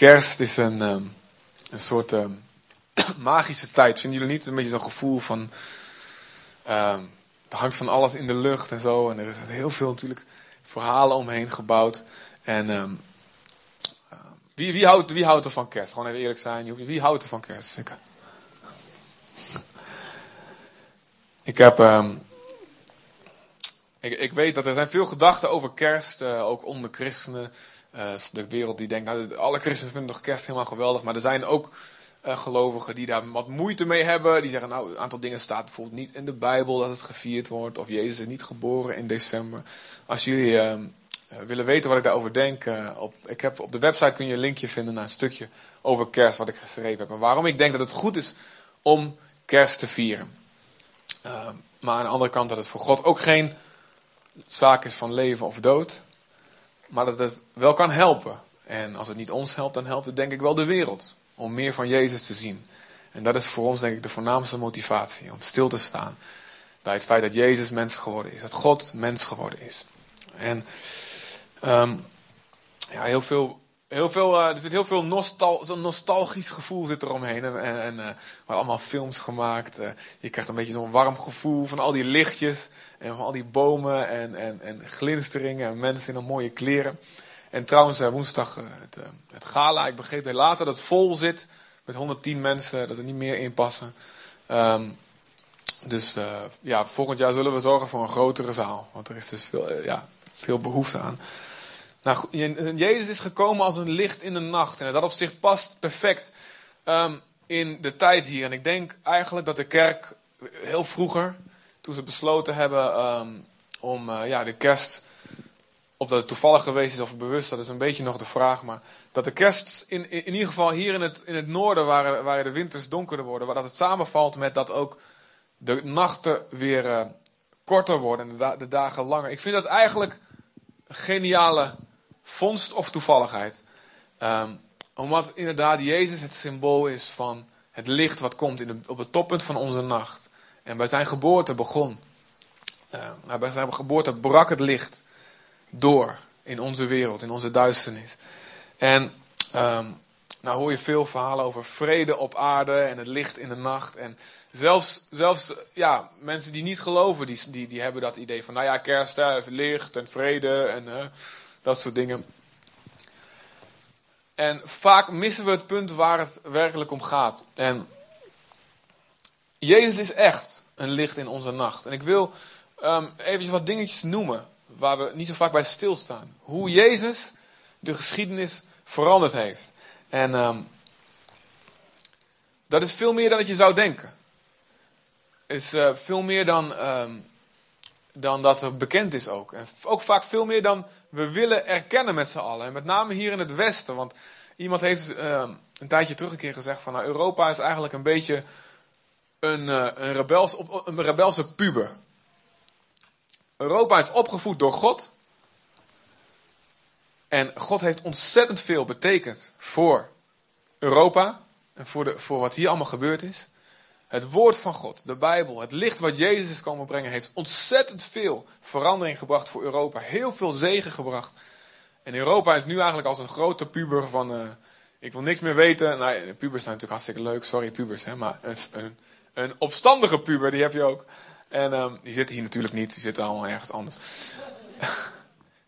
Kerst is een, ehm, een soort ehm, magische tijd. Vinden jullie niet een beetje zo'n gevoel van. ehm, er hangt van alles in de lucht en zo. En er is heel veel natuurlijk verhalen omheen gebouwd. En wie, wie, houdt, wie houdt er van kerst? Gewoon even eerlijk zijn. Wie houdt er van kerst? Ik, ik heb. ik, ik weet dat er zijn veel gedachten over kerst, eh, ook onder christenen. Eh, de wereld die denkt, nou, alle christenen vinden toch kerst helemaal geweldig. Maar er zijn ook eh, gelovigen die daar wat moeite mee hebben. Die zeggen, nou, een aantal dingen staat bijvoorbeeld niet in de Bijbel dat het gevierd wordt. Of Jezus is niet geboren in december. Als jullie ehm, eh, willen weten wat ik daarover denk, op, ik heb, op de website kun je een linkje vinden naar een stukje over kerst wat ik geschreven heb. En waarom ik denk dat het goed is om kerst te vieren. Ehm, maar aan de andere kant dat het voor God ook geen zaak is van leven of dood. Maar dat het wel kan helpen. En als het niet ons helpt, dan helpt het denk ik wel de wereld. Om meer van Jezus te zien. En dat is voor ons denk ik de voornaamste motivatie. Om stil te staan bij het feit dat Jezus mens geworden is. Dat God mens geworden is. En ehm, ja, heel veel, heel veel, eh, er zit heel veel nostalgisch gevoel zit er omheen. En, en, worden allemaal films gemaakt. eh, je krijgt een beetje zo'n warm gevoel van al die lichtjes. En al die bomen en, en, en glinsteringen en mensen in mooie kleren. En trouwens, eh, woensdag eh, het, eh, het gala. Ik begreep heel later dat het vol zit. Met 110 mensen, dat er niet meer in passen. Ehm, dus ja, volgend jaar zullen we zorgen voor een grotere zaal. Want er is dus veel, ja, veel behoefte aan. Nou, Jezus is gekomen als een licht in de nacht. En dat opzicht past perfect ehm, in de tijd hier. En ik denk eigenlijk dat de kerk heel vroeger, toen ze besloten hebben ehm, om eh, ja, de kerst, of dat het toevallig geweest is of bewust, dat is een beetje nog de vraag. Maar dat de kerst, in, in, in ieder geval hier in het, in het noorden, waar, waar de winters donkerder worden, waar dat het samenvalt met dat ook de nachten weer eh, korter worden en de, da- de dagen langer. Ik vind dat eigenlijk een geniale vondst of toevalligheid. Ehm, omdat inderdaad Jezus het symbool is van het licht wat komt in op het toppunt van onze nacht. En bij zijn geboorte begon. nou, bij zijn geboorte brak het licht door in onze wereld, in onze duisternis. En ehm, nou hoor je veel verhalen over vrede op aarde en het licht in de nacht. En zelfs, zelfs ja, mensen die niet geloven, die, die, die hebben dat idee van, nou ja, kerst, licht en vrede en eh, dat soort dingen. En vaak missen we het punt waar het werkelijk om gaat. En Jezus is echt een licht in onze nacht. En ik wil ehm eventjes wat dingetjes noemen waar we niet zo vaak bij stilstaan. Hoe Jezus de geschiedenis veranderd heeft. En ehm, dat is veel meer dan dat je zou denken. Is eh, veel meer dan, ehm, dan dat er bekend is ook. En ook vaak veel meer dan we willen erkennen met z'n allen. En met name hier in het Westen. Want iemand heeft een tijdje terug een keer gezegd van nou, Europa is eigenlijk een beetje een, eh, een, een rebelse puber. Europa is opgevoed door God. En God heeft ontzettend veel betekend voor Europa en voor, de, voor wat hier allemaal gebeurd is. Het woord van God, de Bijbel, het licht wat Jezus is komen brengen, heeft ontzettend veel verandering gebracht voor Europa. Heel veel zegen gebracht. En Europa is nu eigenlijk als een grote puber van, eh, ik wil niks meer weten. Nou, pubers zijn natuurlijk hartstikke leuk, sorry pubers, hè, maar een, een, een opstandige puber, die heb je ook. En ehm, die zitten hier natuurlijk niet, die zitten allemaal ergens anders.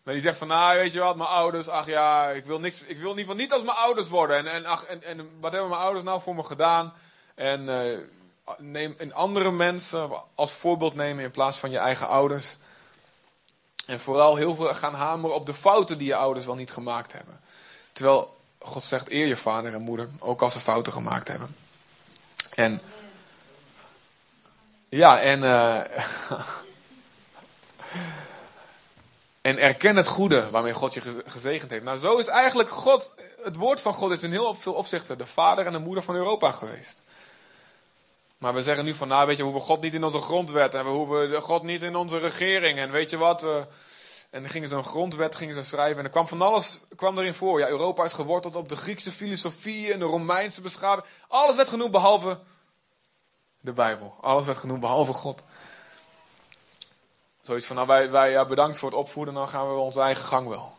Maar die zegt van, nou, weet je wat, mijn ouders, ach ja, ik wil, niks, ik wil in ieder geval niet als mijn ouders worden. En, en, ach, en, en wat hebben mijn ouders nou voor me gedaan? En eh, neem een andere mensen als voorbeeld nemen in plaats van je eigen ouders. En vooral heel veel gaan hameren op de fouten die je ouders wel niet gemaakt hebben. Terwijl God zegt, eer je vader en moeder, ook als ze fouten gemaakt hebben. En ja, en eh, En erken het goede waarmee God je ge- gezegend heeft. Nou, zo is eigenlijk God, het woord van God is in heel veel opzichten de vader en de moeder van Europa geweest. Maar we zeggen nu van, nou weet je, we hoeven God niet in onze grondwet en we hoeven God niet in onze regering. En weet je wat, eh, en dan gingen ze een grondwet gingen ze schrijven en er kwam van alles kwam erin voor. Ja, Europa is geworteld op de Griekse filosofie en de Romeinse beschaving. Alles werd genoemd behalve de Bijbel. Alles werd genoemd behalve God. Zoiets van, nou wij, wij ja, bedankt voor het opvoeden, dan gaan we onze eigen gang wel.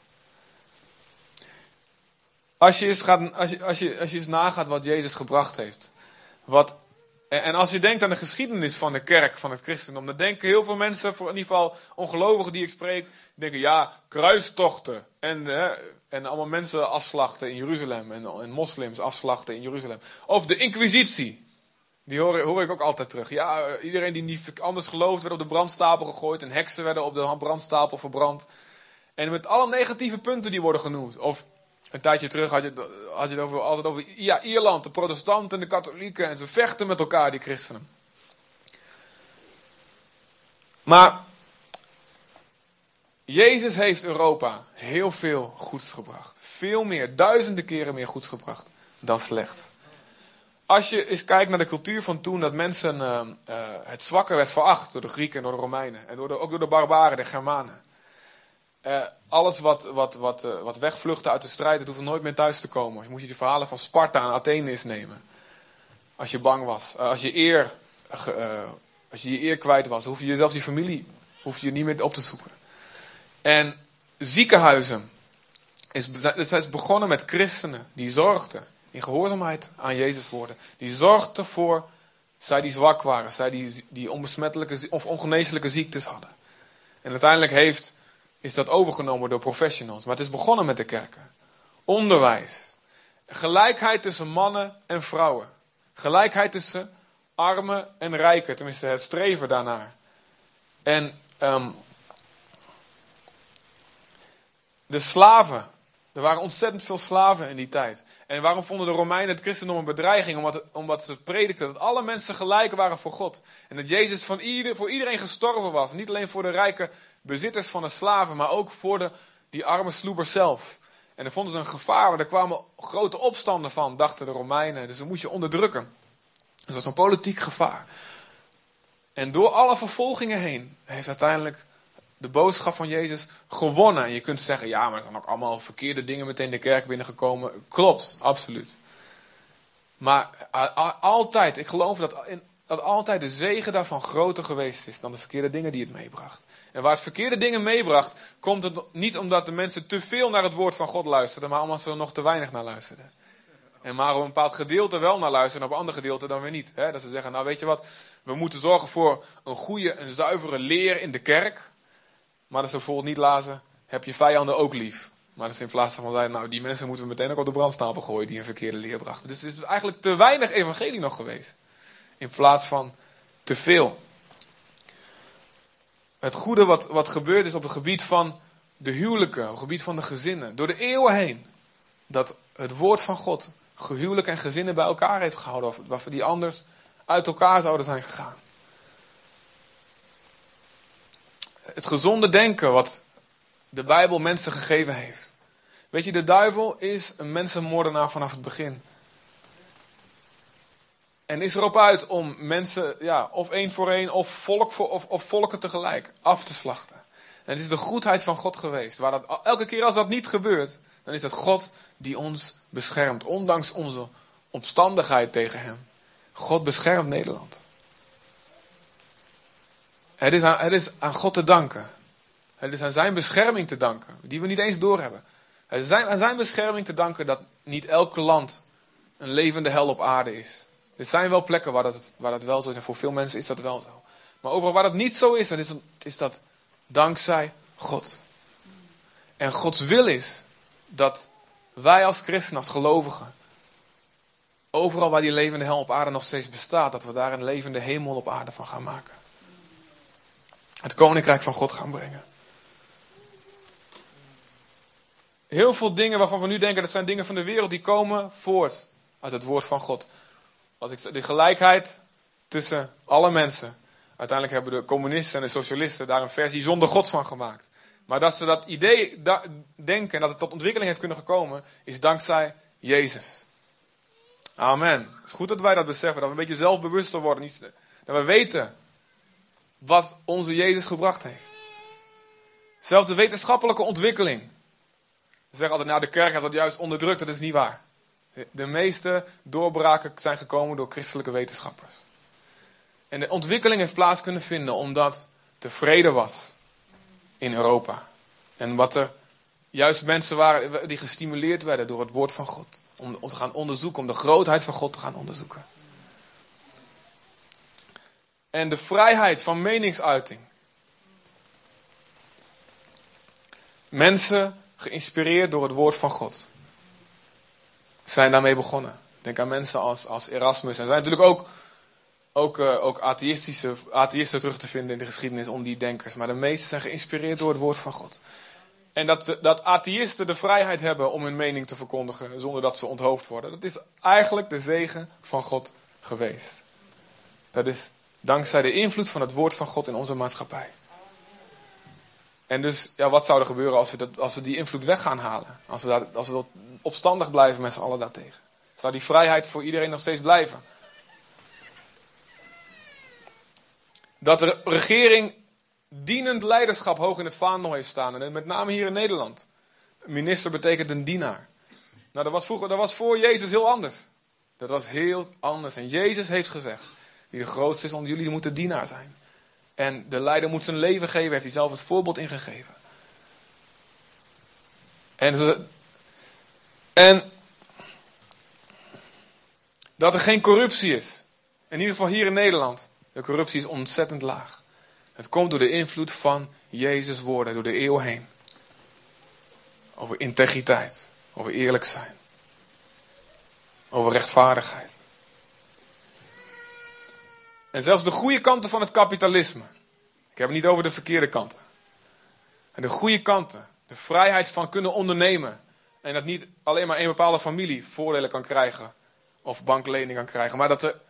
Als je eens, gaat, als je, als je, als je eens nagaat wat Jezus gebracht heeft. Wat, en, als je denkt aan de geschiedenis van de kerk, van het christendom. Dan denken heel veel mensen, voor in ieder geval ongelovigen die ik spreek. denken ja, kruistochten. En, hè, en allemaal mensen afslachten in Jeruzalem. En, en moslims afslachten in Jeruzalem. Of de inquisitie. Die hoor, hoor, ik ook altijd terug. Ja, iedereen die niet anders gelooft werd op de brandstapel gegooid. En heksen werden op de brandstapel verbrand. En met alle negatieve punten die worden genoemd. Of een tijdje terug had je, had je het altijd over ja, Ierland, de protestanten en de katholieken. En ze vechten met elkaar, die christenen. Maar Jezus heeft Europa heel veel goeds gebracht. Veel meer, duizenden keren meer goeds gebracht dan slecht. Als je eens kijkt naar de cultuur van toen, dat mensen uh, uh, het zwakke werd veracht door de Grieken en door de Romeinen. En door de, ook door de barbaren, de Germanen. Uh, alles wat, wat, wat, wat wegvluchtte uit de strijd, het hoefde nooit meer thuis te komen. Je moest je de verhalen van Sparta en Athene eens nemen. Als je bang was. als, je eer, als je je eer kwijt was, hoef je zelfs je familie hoef je niet meer op te zoeken. En ziekenhuizen. Is, het is begonnen met christenen die zorgden in gehoorzaamheid aan Jezus woorden. Die zorgden ervoor, zij die zwak waren, zij die, die onbesmettelijke of ongeneeslijke ziektes hadden. En uiteindelijk heeft, is dat overgenomen door professionals. Maar het is begonnen met de kerken. Onderwijs. Gelijkheid tussen mannen en vrouwen. Gelijkheid tussen armen en rijken. Tenminste, het streven daarnaar. En um, de slaven er waren ontzettend veel slaven in die tijd. En waarom vonden de Romeinen het christendom een bedreiging? Omdat, omdat ze predikten dat alle mensen gelijk waren voor God. En dat Jezus van ieder, voor iedereen gestorven was. Niet alleen voor de rijke bezitters van de slaven, maar ook voor de, die arme sloebers zelf. En dan vonden ze een gevaar, er kwamen grote opstanden van, dachten de Romeinen. Dus dat moest je onderdrukken. Dus dat was een politiek gevaar. En door alle vervolgingen heen heeft uiteindelijk de boodschap van Jezus gewonnen. En je kunt zeggen, ja, maar er zijn ook allemaal verkeerde dingen meteen de kerk binnengekomen. Klopt, absoluut. Maar altijd, ik geloof dat, altijd de zegen daarvan groter geweest is dan de verkeerde dingen die het meebracht. En waar het verkeerde dingen meebracht, komt het niet omdat de mensen te veel naar het woord van God luisterden, maar omdat ze er nog te weinig naar luisterden. En maar op een bepaald gedeelte wel naar luisteren en op een ander gedeelte dan weer niet. Dat ze zeggen, nou weet je wat, we moeten zorgen voor een goede en zuivere leer in de kerk. Maar dat ze bijvoorbeeld niet lazen, heb je vijanden ook lief. Maar dat is in plaats van zijn, nou die mensen moeten we meteen ook op de brandstapel gooien die een verkeerde leer brachten. Dus het is eigenlijk te weinig evangelie nog geweest. In plaats van te veel. Het goede wat, wat gebeurd is op het gebied van de huwelijken, op het gebied van de gezinnen, door de eeuwen heen. Dat het woord van God gehuwelijk en gezinnen bij elkaar heeft gehouden, waarvoor die anders uit elkaar zouden zijn gegaan. Het gezonde denken wat de Bijbel mensen gegeven heeft. Weet je, de duivel is een mensenmoordenaar vanaf het begin. En is erop uit om mensen, ja, of één voor één, of, volk voor, of, of volken tegelijk af te slachten. En het is de goedheid van God geweest. Waar dat, elke keer als dat niet gebeurt, dan is het God die ons beschermt. Ondanks onze omstandigheid tegen hem. God beschermt Nederland. Het is, aan, het is aan God te danken. Het is aan zijn bescherming te danken, die we niet eens doorhebben. Het is aan zijn bescherming te danken dat niet elk land een levende hel op aarde is. Er zijn wel plekken waar dat, waar dat wel zo is en voor veel mensen is dat wel zo. Maar overal waar dat niet zo is, is, is dat dankzij God. En Gods wil is dat wij als christenen, als gelovigen, overal waar die levende hel op aarde nog steeds bestaat, dat we daar een levende hemel op aarde van gaan maken het koninkrijk van God gaan brengen. Heel veel dingen waarvan we nu denken dat zijn dingen van de wereld, die komen voort uit het woord van God. Als ik de gelijkheid tussen alle mensen. Uiteindelijk hebben de communisten en de socialisten daar een versie zonder God van gemaakt. Maar dat ze dat idee denken en dat het tot ontwikkeling heeft kunnen gekomen, is dankzij Jezus. Amen. Het is goed dat wij dat beseffen, dat we een beetje zelfbewuster worden. Dat we weten wat onze Jezus gebracht heeft. Zelfs de wetenschappelijke ontwikkeling. Ze zeggen altijd, nou de kerk heeft dat juist onderdrukt. Dat is niet waar. De meeste doorbraken zijn gekomen door christelijke wetenschappers. En de ontwikkeling heeft plaats kunnen vinden omdat er vrede was in Europa. En wat er juist mensen waren die gestimuleerd werden door het woord van God. Om te gaan onderzoeken, om de grootheid van God te gaan onderzoeken. En de vrijheid van meningsuiting. Mensen geïnspireerd door het woord van God. Zijn daarmee begonnen. Denk aan mensen als, als Erasmus. Er zijn natuurlijk ook, ook, uh, ook atheïstische, atheïsten terug te vinden in de geschiedenis om die denkers. Maar de meesten zijn geïnspireerd door het woord van God. En dat, dat atheïsten de vrijheid hebben om hun mening te verkondigen zonder dat ze onthoofd worden. Dat is eigenlijk de zegen van God geweest. Dat is dankzij de invloed van het woord van God in onze maatschappij. En dus, ja, wat zou er gebeuren als we, dat, als we die invloed weg gaan halen? Als we, als we opstandig blijven met z'n allen daartegen? Zou die vrijheid voor iedereen nog steeds blijven? Dat de regering dienend leiderschap hoog in het vaandel heeft staan. En met name hier in Nederland. Minister betekent een dienaar. Nou, dat was, vroeger, dat was voor Jezus heel anders. Dat was heel anders. En Jezus heeft gezegd: Wie de grootste is onder jullie, die moet de dienaar zijn. En de leider moet zijn leven geven, heeft hij zelf het voorbeeld ingegeven. En, en dat er geen corruptie is. In ieder geval hier in Nederland. De corruptie is ontzettend laag. Het komt door de invloed van Jezus' woorden door de eeuw heen. Over integriteit, over eerlijk zijn, over rechtvaardigheid. En zelfs de goede kanten van het kapitalisme. Ik heb het niet over de verkeerde kanten. En de goede kanten, de vrijheid van kunnen ondernemen. En dat niet alleen maar een bepaalde familie voordelen kan krijgen of banklening kan krijgen, maar dat er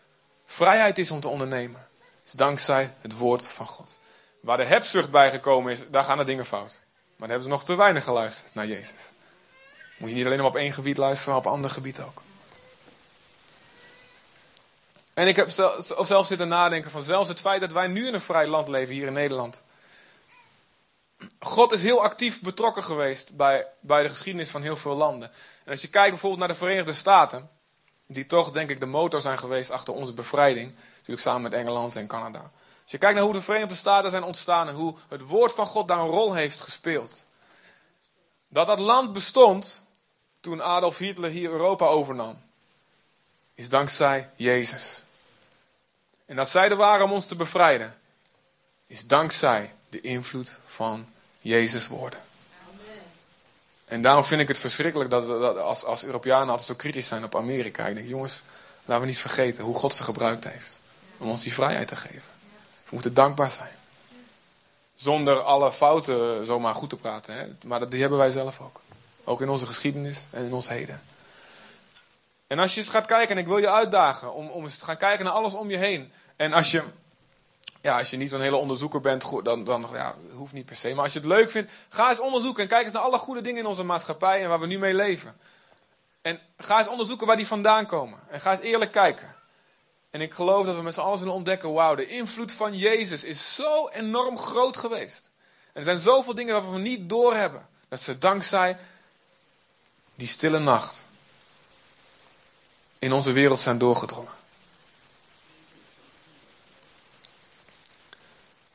vrijheid is om te ondernemen is dankzij het woord van God. Waar de hebzucht bij gekomen is, daar gaan de dingen fout. Maar dan hebben ze nog te weinig geluisterd naar Jezus. Moet je niet alleen maar op één gebied luisteren, maar op ander gebied ook. En ik heb zelf zitten nadenken van zelfs het feit dat wij nu in een vrij land leven, hier in Nederland. God is heel actief betrokken geweest bij, bij de geschiedenis van heel veel landen. En als je kijkt bijvoorbeeld naar de Verenigde Staten, die toch denk ik de motor zijn geweest achter onze bevrijding. Natuurlijk samen met Engeland en Canada. Als je kijkt naar hoe de Verenigde Staten zijn ontstaan en hoe het woord van God daar een rol heeft gespeeld. Dat dat land bestond toen Adolf Hitler hier Europa overnam. Is dankzij Jezus. En dat zij er waren om ons te bevrijden. Is dankzij de invloed van Jezus woorden. En daarom vind ik het verschrikkelijk dat we dat als, als Europeanen altijd zo kritisch zijn op Amerika. Ik denk, jongens, laten we niet vergeten hoe God ze gebruikt heeft. Om ons die vrijheid te geven. We moeten dankbaar zijn. Zonder alle fouten zomaar goed te praten. Hè? Maar die hebben wij zelf ook. Ook in onze geschiedenis en in ons heden. En als je eens gaat kijken, en ik wil je uitdagen om, om eens te gaan kijken naar alles om je heen. En als je ja, als je niet zo'n hele onderzoeker bent, dan, dan ja, hoeft niet per se. Maar als je het leuk vindt, ga eens onderzoeken en kijk eens naar alle goede dingen in onze maatschappij en waar we nu mee leven. En ga eens onderzoeken waar die vandaan komen. En ga eens eerlijk kijken. En ik geloof dat we met z'n allen zullen ontdekken, wauw, de invloed van Jezus is zo enorm groot geweest. En er zijn zoveel dingen waarvan we niet doorhebben. Dat ze dankzij die stille nacht in onze wereld zijn doorgedrongen.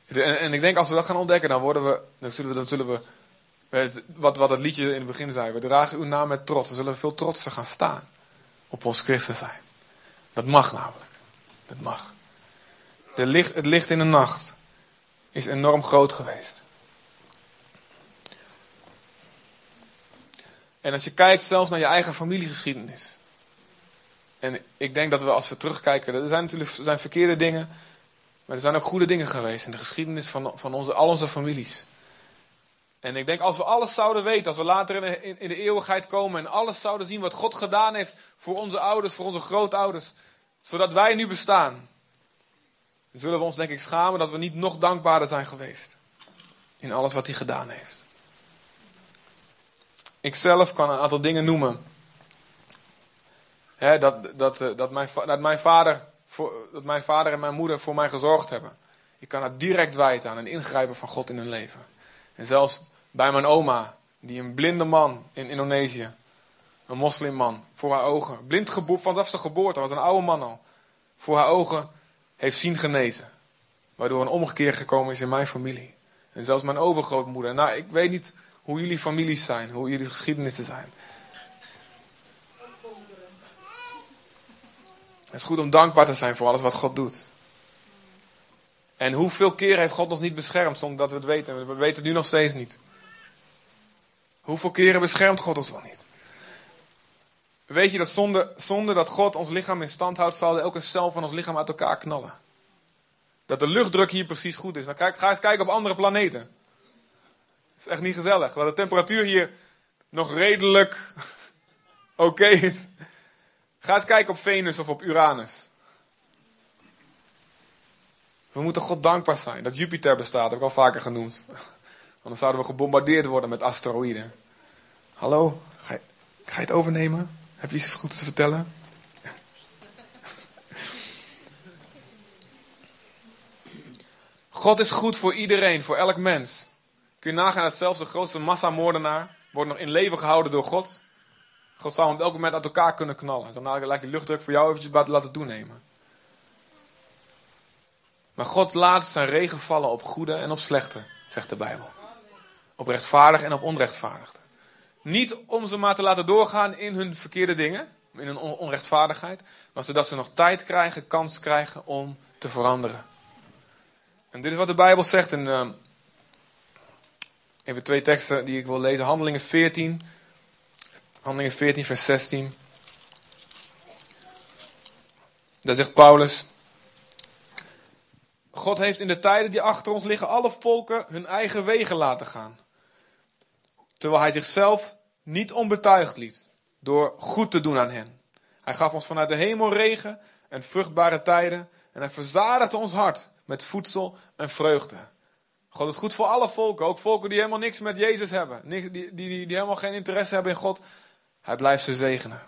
En, en, ik denk als we dat gaan ontdekken, dan, worden we, dan zullen we, dan zullen we wat, wat het liedje in het begin zei, we dragen uw naam met trots. Dan zullen we veel trotser gaan staan op ons christen zijn. Dat mag namelijk. Dat mag. De licht, het licht in de nacht is enorm groot geweest. En als je kijkt zelfs naar je eigen familiegeschiedenis. En ik denk dat we als we terugkijken, er zijn natuurlijk er zijn verkeerde dingen. Maar er zijn ook goede dingen geweest in de geschiedenis van, van onze, al onze families. En ik denk als we alles zouden weten, als we later in de, in, de eeuwigheid komen en alles zouden zien wat God gedaan heeft voor onze ouders, voor onze grootouders, zodat wij nu bestaan, dan zullen we ons denk ik schamen dat we niet nog dankbaarder zijn geweest in alles wat hij gedaan heeft. Ik zelf kan een aantal dingen noemen. Dat, dat, eh, dat, mijn, dat mijn vader dat mijn vader en mijn moeder voor mij gezorgd hebben. Ik kan het direct wijten aan een ingrijpen van God in hun leven. En zelfs bij mijn oma, die een blinde man in Indonesië, een moslimman, voor haar ogen, blind vanaf zijn geboorte, was een oude man al, voor haar ogen heeft zien genezen. Waardoor een omgekeer gekomen is in mijn familie. En zelfs mijn overgrootmoeder. Nou, ik weet niet Hoe jullie families zijn, hoe jullie geschiedenissen zijn. Het is goed om dankbaar te zijn voor alles wat God doet. En hoeveel keren heeft God ons niet beschermd zonder dat we het weten? We weten het nu nog steeds niet. Hoeveel keren beschermt God ons wel niet? Weet je dat zonder, zonder dat God ons lichaam in stand houdt, zal elke cel van ons lichaam uit elkaar knallen? Dat de luchtdruk hier precies goed is. Dan kijk, ga eens kijken op andere planeten. Het is echt niet gezellig. Dat de temperatuur hier nog redelijk oké is. Ga eens kijken op Venus of op Uranus. We moeten God dankbaar zijn dat Jupiter bestaat, heb ik al vaker genoemd. Anders zouden we gebombardeerd worden met asteroïden. Hallo, ga je, ga je het overnemen? Heb je iets goeds te vertellen? God is goed voor iedereen, voor elk mens. Kun je nagaan dat zelfs de grootste massamoordenaar wordt nog in leven gehouden door God. God zou hem op elk moment uit elkaar kunnen knallen. Nou, lijkt die luchtdruk voor jou eventjes laten toenemen. Maar God laat zijn regen vallen op goede en op slechte, zegt de Bijbel. Op rechtvaardig en op onrechtvaardig. Niet om ze maar te laten doorgaan in hun verkeerde dingen, in hun onrechtvaardigheid, maar zodat ze nog tijd krijgen, kans krijgen om te veranderen. En dit is wat de Bijbel zegt in. Uh, even twee teksten die ik wil lezen. Handelingen 14. Handelingen 14, vers 16. Daar zegt Paulus. God heeft in de tijden die achter ons liggen alle volken hun eigen wegen laten gaan. Terwijl hij zichzelf niet onbetuigd liet door goed te doen aan hen. Hij gaf ons vanuit de hemel regen en vruchtbare tijden en hij verzadigde ons hart met voedsel en vreugde. God is goed voor alle volken, ook volken die helemaal niks met Jezus hebben, die, die, die, die helemaal geen interesse hebben in God. Hij blijft ze zegenen.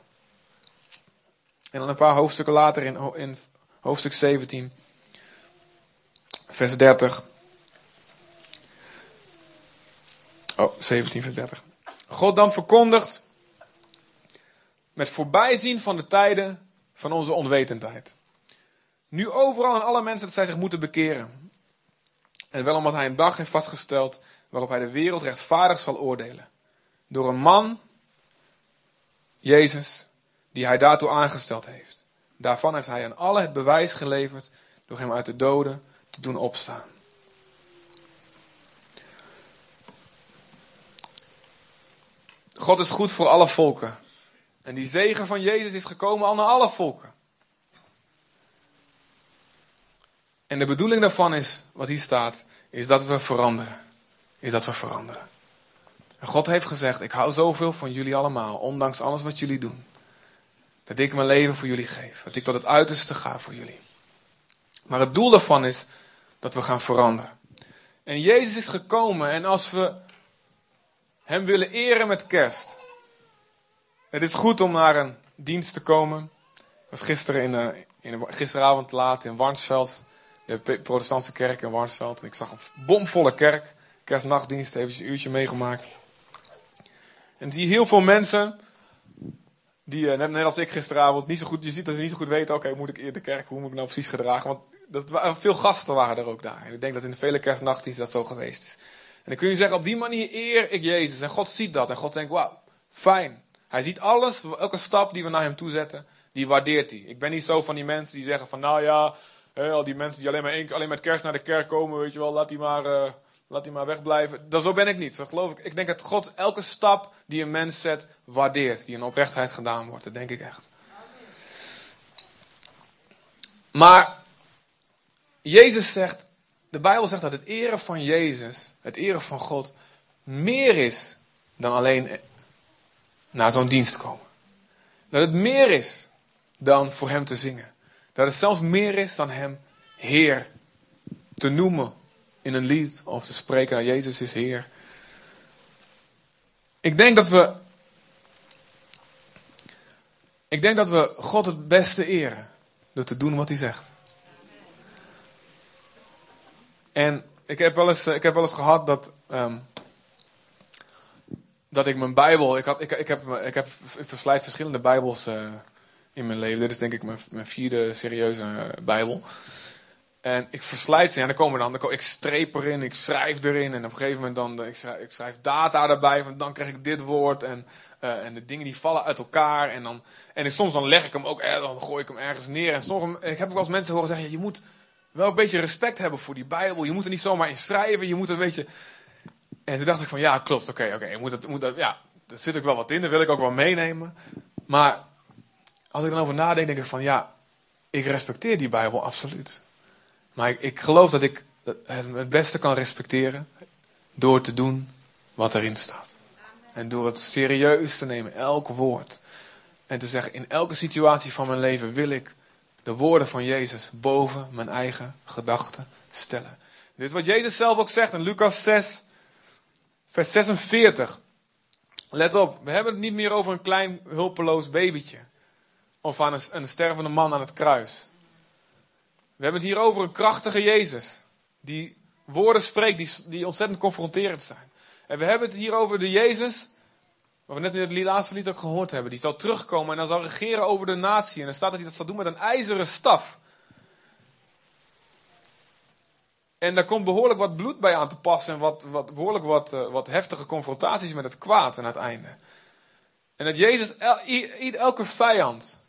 En dan een paar hoofdstukken later in, in hoofdstuk 17, vers 30. Oh, 17 vers 30. God dan verkondigt met voorbijzien van de tijden van onze onwetendheid. Nu overal aan alle mensen dat zij zich moeten bekeren. En wel omdat hij een dag heeft vastgesteld waarop hij de wereld rechtvaardig zal oordelen. Door een man, Jezus, die hij daartoe aangesteld heeft. Daarvan heeft hij aan alle het bewijs geleverd door hem uit de doden te doen opstaan. God is goed voor alle volken. En die zegen van Jezus is gekomen naar alle volken. En de bedoeling daarvan is, wat hier staat, is dat we veranderen. Is dat we veranderen. En God heeft gezegd, ik hou zoveel van jullie allemaal, ondanks alles wat jullie doen. Dat ik mijn leven voor jullie geef. Dat ik tot het uiterste ga voor jullie. Maar het doel daarvan is dat we gaan veranderen. En Jezus is gekomen en als we Hem willen eren met kerst. Het is goed om naar een dienst te komen. Ik was gisteren in, uh, in, gisteravond laat in Warnsveld de protestantse kerk in Warnsveld. En ik zag een bomvolle kerk. Kerstnachtdienst, eventjes een uurtje meegemaakt. En zie heel veel mensen, die eh, net, als ik gisteravond, niet zo goed, je ziet dat ze niet zo goed weten, oké, moet ik eerder de kerk, hoe moet ik nou precies gedragen? Want dat, veel gasten waren er ook daar. En ik denk dat in de vele kerstnachtdiensten dat zo geweest is. En dan kun je zeggen, op die manier eer ik Jezus. En God ziet dat. En God denkt, wauw, fijn. Hij ziet alles, elke stap die we naar hem toe zetten, die waardeert hij. Ik ben niet zo van die mensen die zeggen van, nou ja, al die mensen die alleen maar, één, alleen met kerst naar de kerk komen, weet je wel, laat die maar, uh, laat die maar wegblijven. Dat, zo ben ik niet, dat geloof ik. Ik denk dat God elke stap die een mens zet, waardeert. Die in oprechtheid gedaan wordt, dat denk ik echt. Maar Jezus zegt, de Bijbel zegt dat het eren van Jezus, het eren van God, meer is dan alleen naar zo'n dienst komen. Dat het meer is dan voor Hem te zingen. Dat het zelfs meer is dan Hem Heer te noemen in een lied of te spreken naar Jezus is Heer. Ik denk dat we. Ik denk dat we God het beste eren door te doen wat Hij zegt. En ik heb wel eens, ik heb wel eens gehad dat. Um, dat ik mijn Bijbel. Ik, had, ik, ik, heb, ik heb verslijt verschillende Bijbels uh, in mijn leven. Dit is denk ik mijn, mijn vierde serieuze Bijbel. En ik verslijt ze. En dan komen dan, dan ik streep erin, ik schrijf erin. En op een gegeven moment dan, ik schrijf, ik schrijf data erbij, van dan krijg ik dit woord. En, uh, en de dingen die vallen uit elkaar. En dan, en soms dan leg ik hem ook, eh, dan gooi ik hem ergens neer. En soms, ik heb ook wel eens mensen horen zeggen, je moet wel een beetje respect hebben voor die Bijbel, je moet er niet zomaar in schrijven, je moet een beetje, en toen dacht ik van, ja klopt, oké, oké, okay, moet moet dat, ja, er zit ook wel wat in, dat wil ik ook wel meenemen, maar als ik dan over nadenk, denk ik van, ja, ik respecteer die Bijbel absoluut. Maar ik, ik geloof dat ik het beste kan respecteren door te doen wat erin staat. En door het serieus te nemen, elk woord. En te zeggen, in elke situatie van mijn leven wil ik de woorden van Jezus boven mijn eigen gedachten stellen. Dit is wat Jezus zelf ook zegt in Lucas 6, vers 46. Let op, we hebben het niet meer over een klein hulpeloos babytje. Of aan een, een stervende man aan het kruis. We hebben het hier over een krachtige Jezus. Die woorden spreekt die, die ontzettend confronterend zijn. En we hebben het hier over de Jezus. Wat we net in het laatste lied ook gehoord hebben. Die zal terugkomen en dan zal regeren over de natie. En dan staat dat hij dat zal doen met een ijzeren staf. En daar komt behoorlijk wat bloed bij aan te passen. En wat, wat, behoorlijk wat, uh, wat heftige confrontaties met het kwaad aan het einde. En dat Jezus el, elke vijand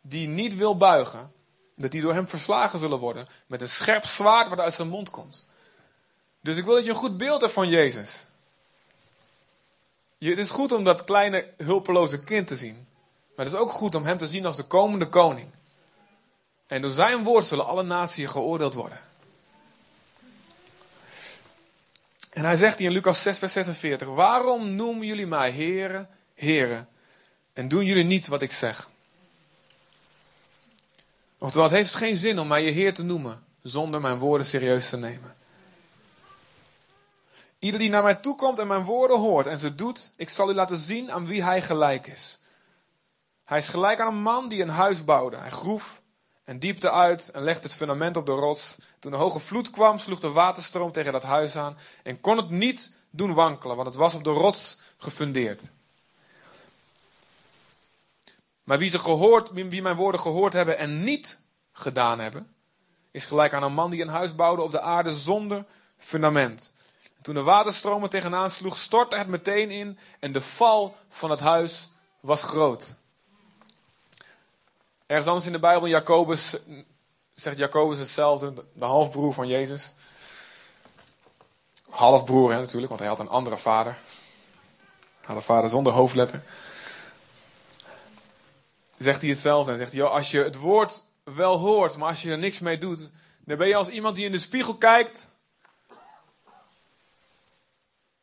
die niet wil buigen, dat die door hem verslagen zullen worden. Met een scherp zwaard wat uit zijn mond komt. Dus ik wil dat je een goed beeld hebt van Jezus. het is goed om dat kleine hulpeloze kind te zien. Maar het is ook goed om hem te zien als de komende koning. En door zijn woord zullen alle naties geoordeeld worden. En hij zegt hier in Lucas 6, vers 46: Waarom noemen jullie mij heren, heren, en doen jullie niet wat ik zeg? Oftewel, het heeft geen zin om mij je Heer te noemen zonder mijn woorden serieus te nemen. Ieder die naar mij toe komt en mijn woorden hoort en ze doet, ik zal u laten zien aan wie hij gelijk is. Hij is gelijk aan een man die een huis bouwde. Hij groef en diepte uit en legde het fundament op de rots. Toen de hoge vloed kwam, sloeg de waterstroom tegen dat huis aan en kon het niet doen wankelen, want het was op de rots gefundeerd. Maar wie, ze gehoord, wie mijn woorden gehoord hebben en niet gedaan hebben, is gelijk aan een man die een huis bouwde op de aarde zonder fundament. Toen de waterstromen tegenaan sloeg, stortte het meteen in en de val van het huis was groot. Ergens anders in de Bijbel, Jacobus, zegt Jacobus hetzelfde, de halfbroer van Jezus. Halfbroer hè, natuurlijk, want hij had een andere vader. Hij had een vader zonder hoofdletter zegt hij hetzelfde. En zegt hij, als je het woord wel hoort, maar als je er niks mee doet, dan ben je als iemand die in de spiegel kijkt.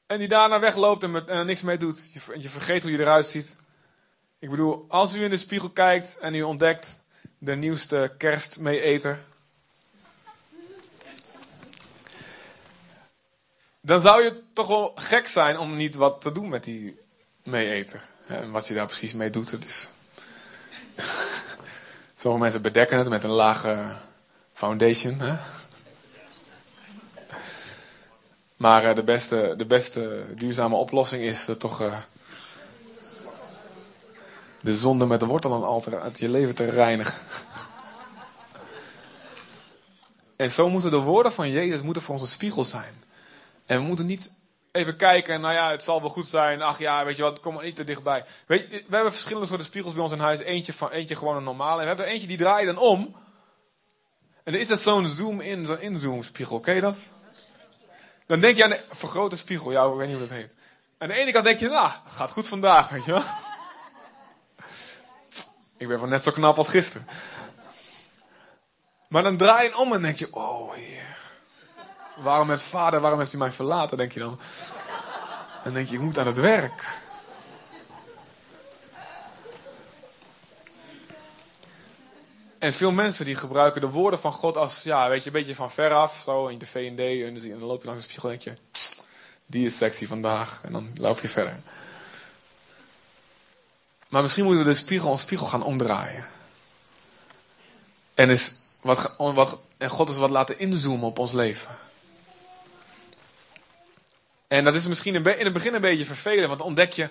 En die daarna wegloopt en, met, er niks mee doet. Je, je vergeet hoe je eruit ziet. Ik bedoel, als u in de spiegel kijkt en u ontdekt de nieuwste kerstmeeeter. Dan zou je toch wel gek zijn om niet wat te doen met die meeeter. En wat je daar precies mee doet, dat is Sommige mensen bedekken het met een lage foundation. Hè? Maar uh, de, beste, de beste duurzame oplossing is uh, toch uh, de zonde met de wortel en alter uit je leven te reinigen. en zo moeten de woorden van Jezus moeten voor ons een spiegel zijn. En we moeten niet even kijken, nou ja, het zal wel goed zijn. Ach ja, weet je wat, kom maar niet te dichtbij. Weet je, we hebben verschillende soorten spiegels bij ons in huis. Eentje, van, eentje gewoon een normale. En we hebben er eentje die draait dan om. En dan is dat zo'n zoom-in, zo'n inzoom spiegel. Ken dat? Dan denk je aan een vergrote spiegel. Ja, ik weet niet hoe dat heet. Aan de ene kant denk je, nou, gaat goed vandaag, weet je wel. Ik ben wel net zo knap als gisteren. Maar dan draai je om en denk je, oh heer. Waarom heeft vader, waarom heeft hij mij verlaten, denk je dan. Dan denk je, ik moet aan het werk. En veel mensen die gebruiken de woorden van God als, ja, weet je, een beetje van veraf, zo in de V&D. En dan loop je langs de spiegel en denk je, die is sexy vandaag. En dan loop je verder. Maar misschien moeten we de spiegel, een spiegel gaan omdraaien. En, is wat, wat, en God is wat laten inzoomen op ons leven. En dat is misschien in het begin een beetje vervelend, want ontdek je,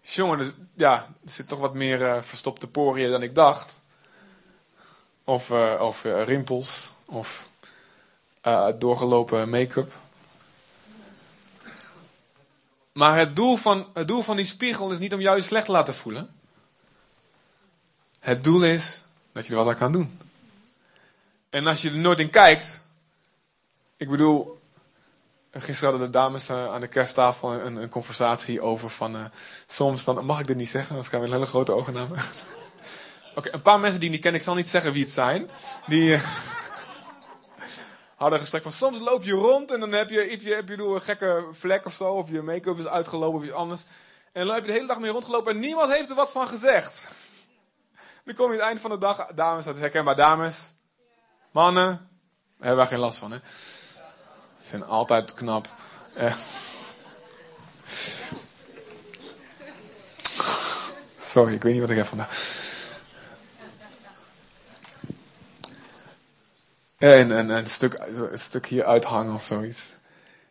jongen, ja, er zit toch wat meer uh, verstopte poriën dan ik dacht. Of, uh, of uh, rimpels, of doorgelopen make-up. Maar het doel, van, het doel van die spiegel is niet om jou je slecht te laten voelen. Het doel is dat je er wat aan kan doen. En als je er nooit in kijkt. Ik bedoel, gisteren hadden de dames uh, aan de kersttafel een, een conversatie over van. Uh, soms dan mag ik dit niet zeggen, anders krijg ik een hele grote ogen. Oké, een paar mensen die niet kennen, ik zal niet zeggen wie het zijn. Die uh, hadden een gesprek van soms loop je rond en dan heb je, heb je, heb je een gekke vlek of zo, of je make-up is uitgelopen of iets anders. En dan heb je de hele dag mee rondgelopen en niemand heeft er wat van gezegd. Dan kom je aan het eind van de dag, dames, dat is herkenbaar, dames. Mannen, daar hebben wij geen last van, hè. Zijn altijd knap. Eh. Sorry, ik weet niet wat ik heb vandaag. En, en, een, stuk, een hier uithangen of zoiets.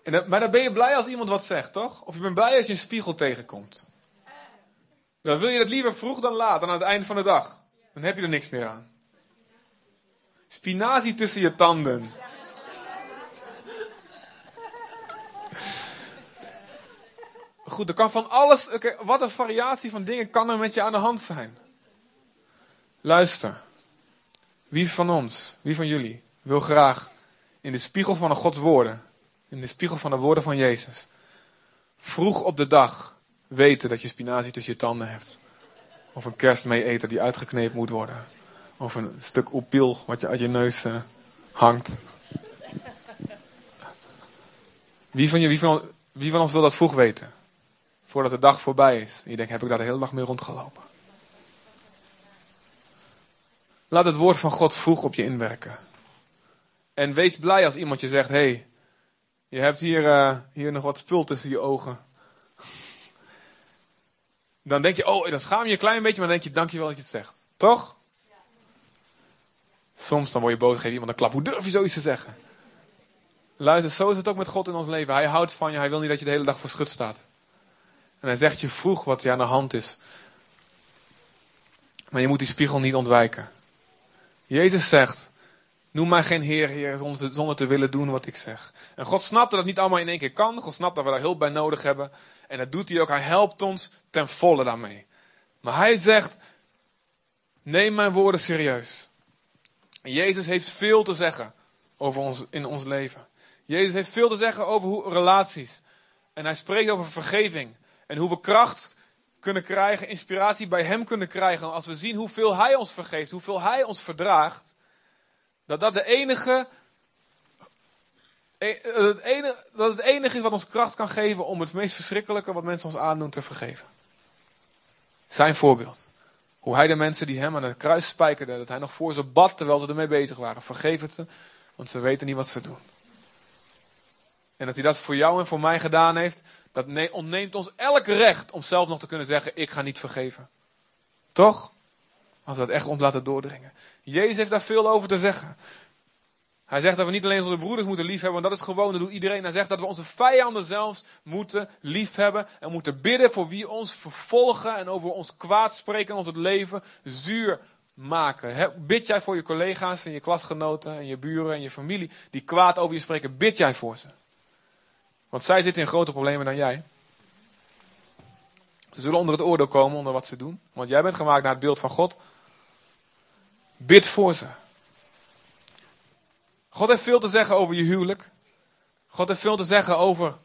En maar dan ben je blij als iemand wat zegt, toch? Of je bent blij als je een spiegel tegenkomt. Dan wil je dat liever vroeg dan laat, dan aan het eind van de dag. Dan heb je er niks meer aan. Spinazie tussen je tanden. Goed, er kan van alles. wat een variatie van dingen kan er met je aan de hand zijn. Luister. Wie van ons, wie van jullie, wil graag in de spiegel van de Gods woorden, in de spiegel van de woorden van Jezus, vroeg op de dag weten dat je spinazie tussen je tanden hebt? Of een kerstmee die uitgeknepen moet worden? Of een stuk opiel wat je uit je neus uh, hangt? Wie van, je, wie, van, wie van ons wil dat vroeg weten? Voordat de dag voorbij is. En je denkt, heb ik daar de hele dag mee rondgelopen? Laat het woord van God vroeg op je inwerken. En wees blij als iemand je zegt: hey, je hebt hier, uh, hier nog wat spul tussen je ogen. Dan denk je: Oh, dan schaam je een klein beetje, maar dan denk je: Dankjewel dat je het zegt. Toch? Soms dan word je boos, geef iemand een klap. Hoe durf je zoiets te zeggen? Luister, zo is het ook met God in ons leven. Hij houdt van je, hij wil niet dat je de hele dag voor schut staat. En hij zegt je vroeg wat je aan de hand is. Maar je moet die spiegel niet ontwijken. Jezus zegt: Noem mij geen Heer, Heer, zonder, te willen doen wat ik zeg. En God snapt dat het niet allemaal in één keer kan. God snapt dat we daar hulp bij nodig hebben. En dat doet hij ook. Hij helpt ons ten volle daarmee. Maar hij zegt: Neem mijn woorden serieus. En Jezus heeft veel te zeggen over ons, in ons leven. Jezus heeft veel te zeggen over hoe, relaties. En hij spreekt over vergeving. En hoe we kracht kunnen krijgen, inspiratie bij Hem kunnen krijgen. Als we zien hoeveel Hij ons vergeeft, hoeveel Hij ons verdraagt. Dat dat de enige, e, het enige, dat het enige is wat ons kracht kan geven om het meest verschrikkelijke wat mensen ons aandoen te vergeven. Zijn voorbeeld. Hoe hij de mensen die hem aan het kruis spijkerden, dat hij nog voor ze bad terwijl ze ermee bezig waren. Vergeef ze, want ze weten niet wat ze doen. En dat hij dat voor jou en voor mij gedaan heeft, dat ontneemt ons elk recht om zelf nog te kunnen zeggen: Ik ga niet vergeven. Toch? Als we dat echt ons laten doordringen. Jezus heeft daar veel over te zeggen. Hij zegt dat we niet alleen onze broeders moeten liefhebben, want dat is gewoon, dat doet iedereen. Hij zegt dat we onze vijanden zelfs moeten liefhebben en moeten bidden voor wie ons vervolgen en over ons kwaad spreken en ons het leven zuur maken. Bid jij voor je collega's en je klasgenoten en je buren en je familie die kwaad over je spreken, bid jij voor ze. Want zij zitten in grotere problemen dan jij. Ze zullen onder het oordeel komen, onder wat ze doen. Want jij bent gemaakt naar het beeld van God. Bid voor ze. God heeft veel te zeggen over je huwelijk. God heeft veel te zeggen over.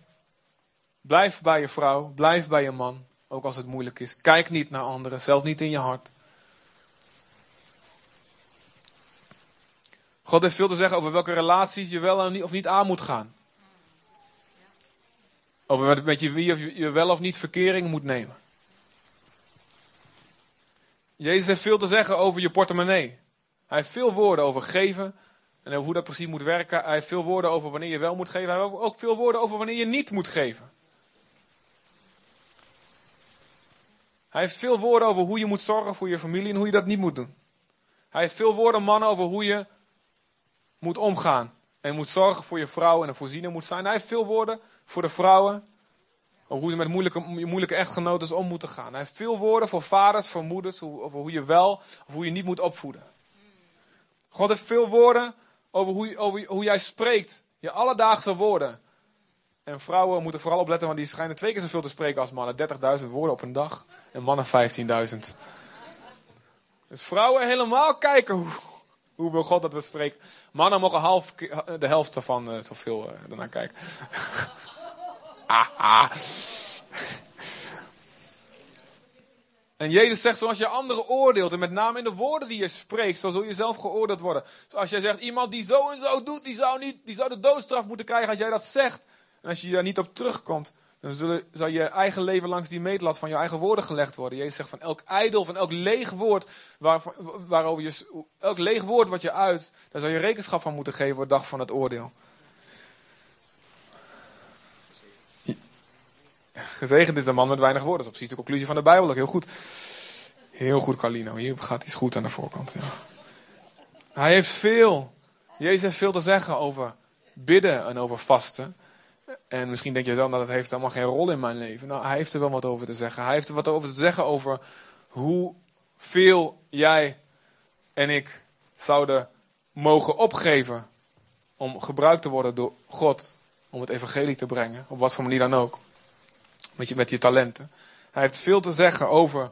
Blijf bij je vrouw, blijf bij je man, ook als het moeilijk is. Kijk niet naar anderen, zelf niet in je hart. God heeft veel te zeggen over welke relaties je wel of niet aan moet gaan. Over met je wie je wel of niet verkering moet nemen. Jezus heeft veel te zeggen over je portemonnee. Hij heeft veel woorden over geven en over hoe dat precies moet werken. Hij heeft veel woorden over wanneer je wel moet geven. Hij heeft ook veel woorden over wanneer je niet moet geven. Hij heeft veel woorden over hoe je moet zorgen voor je familie en hoe je dat niet moet doen. Hij heeft veel woorden, mannen, over hoe je moet omgaan. En moet zorgen voor je vrouw en een voorziener moet zijn. Hij heeft veel woorden voor de vrouwen. Over hoe ze met moeilijke, moeilijke echtgenoten om moeten gaan. Hij heeft veel woorden voor vaders, voor moeders. Over hoe je wel of hoe je niet moet opvoeden. God heeft veel woorden over hoe, hoe jij spreekt. Je alledaagse woorden. En vrouwen moeten vooral opletten, want die schijnen twee keer zoveel te spreken als mannen. 30.000 woorden op een dag. En mannen 15.000. Dus vrouwen helemaal kijken hoe, hoe wil God dat we spreken. Mannen mogen half, de helft ervan uh, zoveel uh, ernaar kijken. En Jezus zegt, zoals je anderen oordeelt, en met name in de woorden die je spreekt, zo zul je zelf geoordeeld worden. Dus als jij zegt, iemand die zo en zo doet, die zou, niet, die zou de doodstraf moeten krijgen als jij dat zegt. En als je daar niet op terugkomt, dan zullen, zal je eigen leven langs die meetlat van je eigen woorden gelegd worden. Jezus zegt van elk ijdel, van elk leeg woord, waar, waarover je, elk leeg woord wat je uit, daar zal je rekenschap van moeten geven op de dag van het oordeel. Gezegend is de man met weinig woorden. Dat is precies de conclusie van de Bijbel ook heel goed. Heel goed, Carlino. Hier gaat iets goed aan de voorkant. Ja. Hij heeft veel. Jezus heeft veel te zeggen over bidden en over vasten. En misschien denk je dan dat het heeft helemaal geen rol in mijn leven. Nou, hij heeft er wel wat over te zeggen. Hij heeft er wat over te zeggen over hoeveel jij en ik zouden mogen opgeven om gebruikt te worden door God om het evangelie te brengen, op wat voor manier dan ook met je, met je talenten. Hij heeft veel te zeggen over